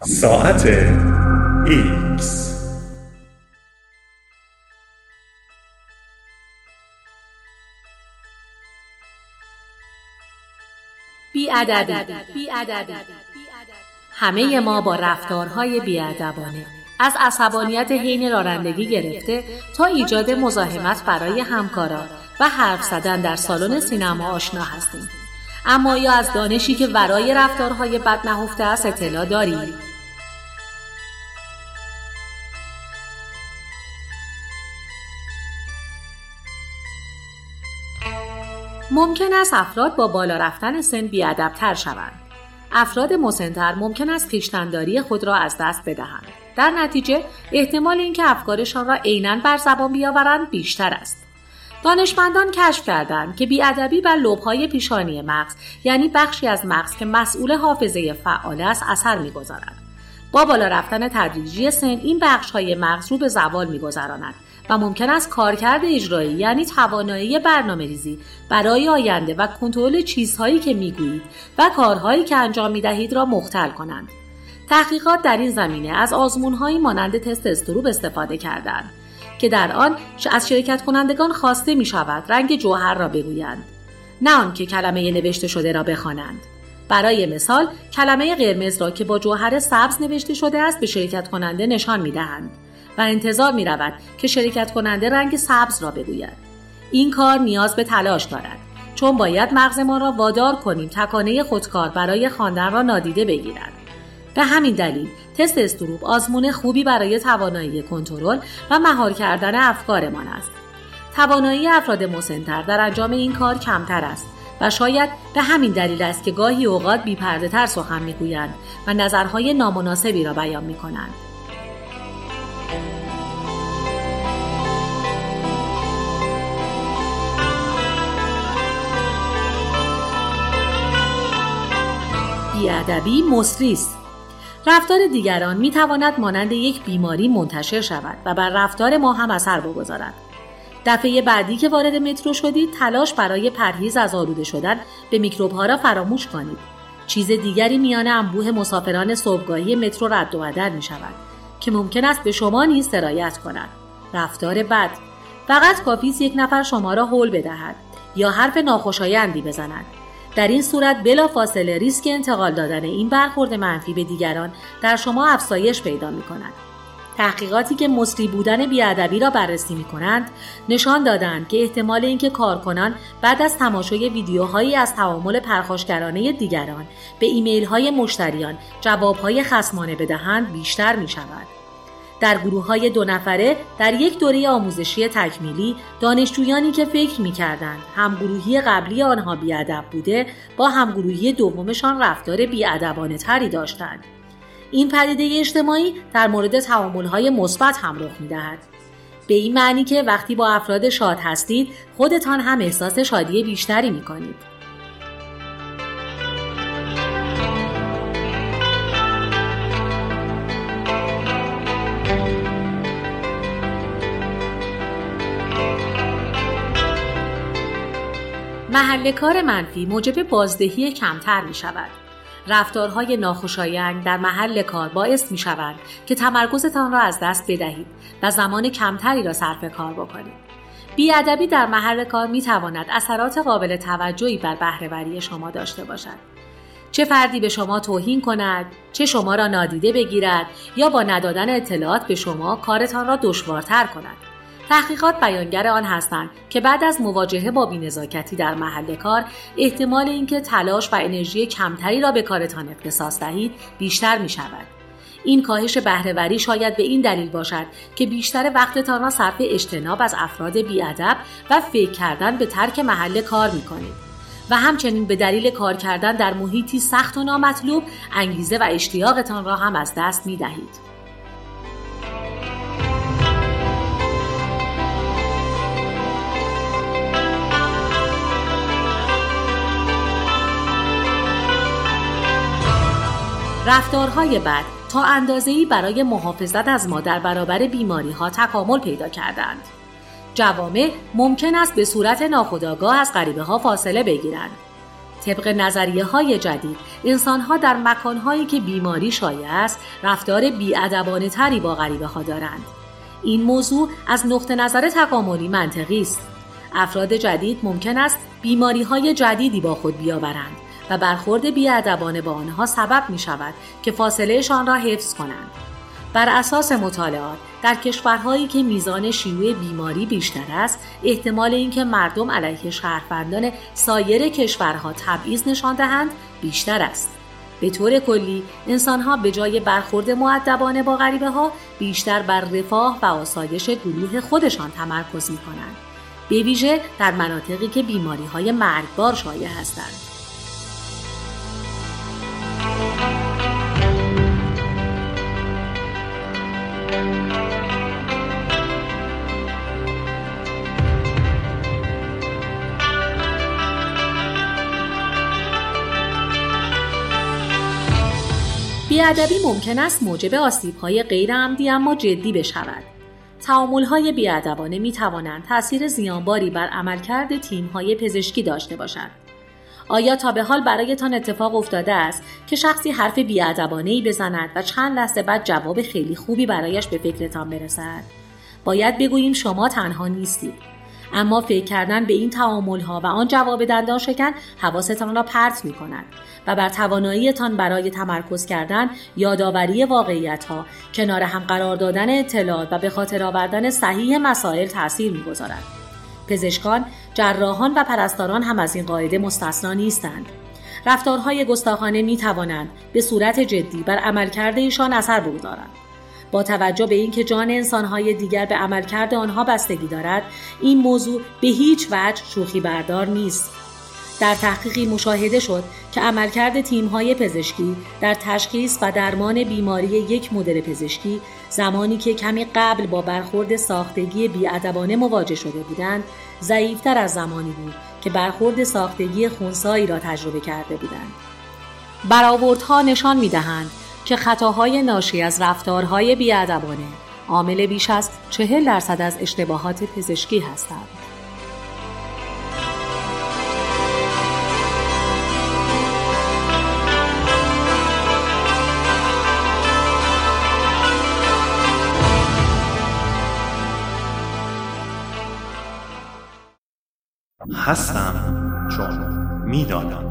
ساعت X بیادبی همه ما با رفتارهای بیادبانه از عصبانیت حین رانندگی گرفته تا ایجاد مزاحمت برای همکاران و حرف زدن در سالن سینما آشنا هستیم. اما یا از دانشی که ورای رفتارهای بد نهفته است اطلاع دارید؟ ممکن است افراد با بالا رفتن سن بیادبتر شوند. افراد مسنتر ممکن است خیشتنداری خود را از دست بدهند. در نتیجه احتمال اینکه افکارشان را عینا بر زبان بیاورند بیشتر است. دانشمندان کشف کردند که بیادبی بر لبهای پیشانی مغز یعنی بخشی از مغز که مسئول حافظه فعال است اثر می‌گذارد با بالا رفتن تدریجی سن این بخش های مغز رو به زوال میگذراند و ممکن است کارکرد اجرایی یعنی توانایی برنامه ریزی برای آینده و کنترل چیزهایی که می‌گویید و کارهایی که انجام می‌دهید را مختل کنند. تحقیقات در این زمینه از آزمونهایی مانند تست استروب استفاده کردند که در آن از شرکت کنندگان خواسته می شود رنگ جوهر را بگویند نه آنکه کلمه نوشته شده را بخوانند. برای مثال کلمه قرمز را که با جوهر سبز نوشته شده است به شرکت کننده نشان می دهند. و انتظار می رود که شرکت کننده رنگ سبز را بگوید. این کار نیاز به تلاش دارد چون باید مغزمان را وادار کنیم تکانه خودکار برای خواندن را نادیده بگیرد. به همین دلیل تست استروب آزمون خوبی برای توانایی کنترل و مهار کردن افکارمان است. توانایی افراد مسنتر در انجام این کار کمتر است و شاید به همین دلیل است که گاهی اوقات بیپرده تر سخن می‌گویند و نظرهای نامناسبی را بیان می کنند. بیادبی مصری است. رفتار دیگران می تواند مانند یک بیماری منتشر شود و بر رفتار ما هم اثر بگذارد. دفعه بعدی که وارد مترو شدید تلاش برای پرهیز از آلوده شدن به میکروب ها را فراموش کنید. چیز دیگری میان انبوه مسافران صبحگاهی مترو رد و بدل می شود که ممکن است به شما نیز سرایت کند. رفتار بد فقط کافی یک نفر شما را حول بدهد یا حرف ناخوشایندی بزند. در این صورت بلا فاصله ریسک انتقال دادن این برخورد منفی به دیگران در شما افزایش پیدا می کند. تحقیقاتی که مصری بودن بیادبی را بررسی می کنند نشان دادند که احتمال اینکه کارکنان بعد از تماشای ویدیوهایی از تعامل پرخاشگرانه دیگران به ایمیل های مشتریان جوابهای خسمانه بدهند بیشتر می شود. در گروه های دو نفره در یک دوره آموزشی تکمیلی دانشجویانی که فکر می کردند همگروهی قبلی آنها بیادب بوده با همگروهی دومشان رفتار بیادبانه تری داشتند. این پدیده اجتماعی در مورد تعامل های مثبت هم رخ می دهد. به این معنی که وقتی با افراد شاد هستید خودتان هم احساس شادی بیشتری می کنید. محل کار منفی موجب بازدهی کمتر می شود. رفتارهای ناخوشایند در محل کار باعث می شود که تمرکزتان را از دست بدهید و زمان کمتری را صرف کار بکنید. بیادبی در محل کار می تواند اثرات قابل توجهی بر بهرهوری شما داشته باشد. چه فردی به شما توهین کند، چه شما را نادیده بگیرد یا با ندادن اطلاعات به شما کارتان را دشوارتر کند. تحقیقات بیانگر آن هستند که بعد از مواجهه با بینزاکتی در محل کار احتمال اینکه تلاش و انرژی کمتری را به کارتان اختصاص دهید بیشتر می شود. این کاهش بهرهوری شاید به این دلیل باشد که بیشتر وقتتان را صرف اجتناب از افراد بیادب و فکر کردن به ترک محل کار می کنید. و همچنین به دلیل کار کردن در محیطی سخت و نامطلوب انگیزه و اشتیاقتان را هم از دست می دهید. رفتارهای بد تا اندازه‌ای برای محافظت از ما در برابر بیماری ها تکامل پیدا کردند. جوامع ممکن است به صورت ناخودآگاه از غریبه ها فاصله بگیرند. طبق نظریه های جدید انسان ها در مکان هایی که بیماری شایع است رفتار بیادبانه تری با غریبه ها دارند این موضوع از نقطه نظر تکاملی منطقی است افراد جدید ممکن است بیماری های جدیدی با خود بیاورند و برخورد بیادبانه با آنها سبب می شود که فاصلهشان را حفظ کنند. بر اساس مطالعات در کشورهایی که میزان شیوع بیماری بیشتر است احتمال اینکه مردم علیه شهروندان سایر کشورها تبعیض نشان دهند بیشتر است به طور کلی انسانها به جای برخورد معدبانه با غریبه ها بیشتر بر رفاه و آسایش گروه خودشان تمرکز می کنند. به ویژه در مناطقی که بیماری های مرگبار شایع هستند. بیادبی ممکن است موجب آسیبهای غیر عمدی اما جدی بشود. های بیادبانه می توانند تاثیر زیانباری بر عملکرد های پزشکی داشته باشند. آیا تا به حال برایتان اتفاق افتاده است که شخصی حرف بیادبانه ای بزند و چند لحظه بعد جواب خیلی خوبی برایش به فکرتان برسد؟ باید بگوییم شما تنها نیستید. اما فکر کردن به این تعامل ها و آن جواب دندان شکن حواستان را پرت می کند و بر تواناییتان برای تمرکز کردن یادآوری واقعیت ها کنار هم قرار دادن اطلاعات و به خاطر آوردن صحیح مسائل تاثیر می‌گذارد پزشکان جراحان و پرستاران هم از این قاعده مستثنا نیستند. رفتارهای گستاخانه می توانند به صورت جدی بر عملکرد ایشان اثر بگذارند. با توجه به اینکه جان انسانهای دیگر به عملکرد آنها بستگی دارد این موضوع به هیچ وجه شوخی بردار نیست. در تحقیقی مشاهده شد که عملکرد تیم‌های پزشکی در تشخیص و درمان بیماری یک مدل پزشکی زمانی که کمی قبل با برخورد ساختگی بیادبانه مواجه شده بودند ضعیفتر از زمانی بود که برخورد ساختگی خونسایی را تجربه کرده بودند برآوردها نشان می‌دهند که خطاهای ناشی از رفتارهای بیادبانه عامل بیش از چهل درصد از اشتباهات پزشکی هستند. هستم چون می‌دانم.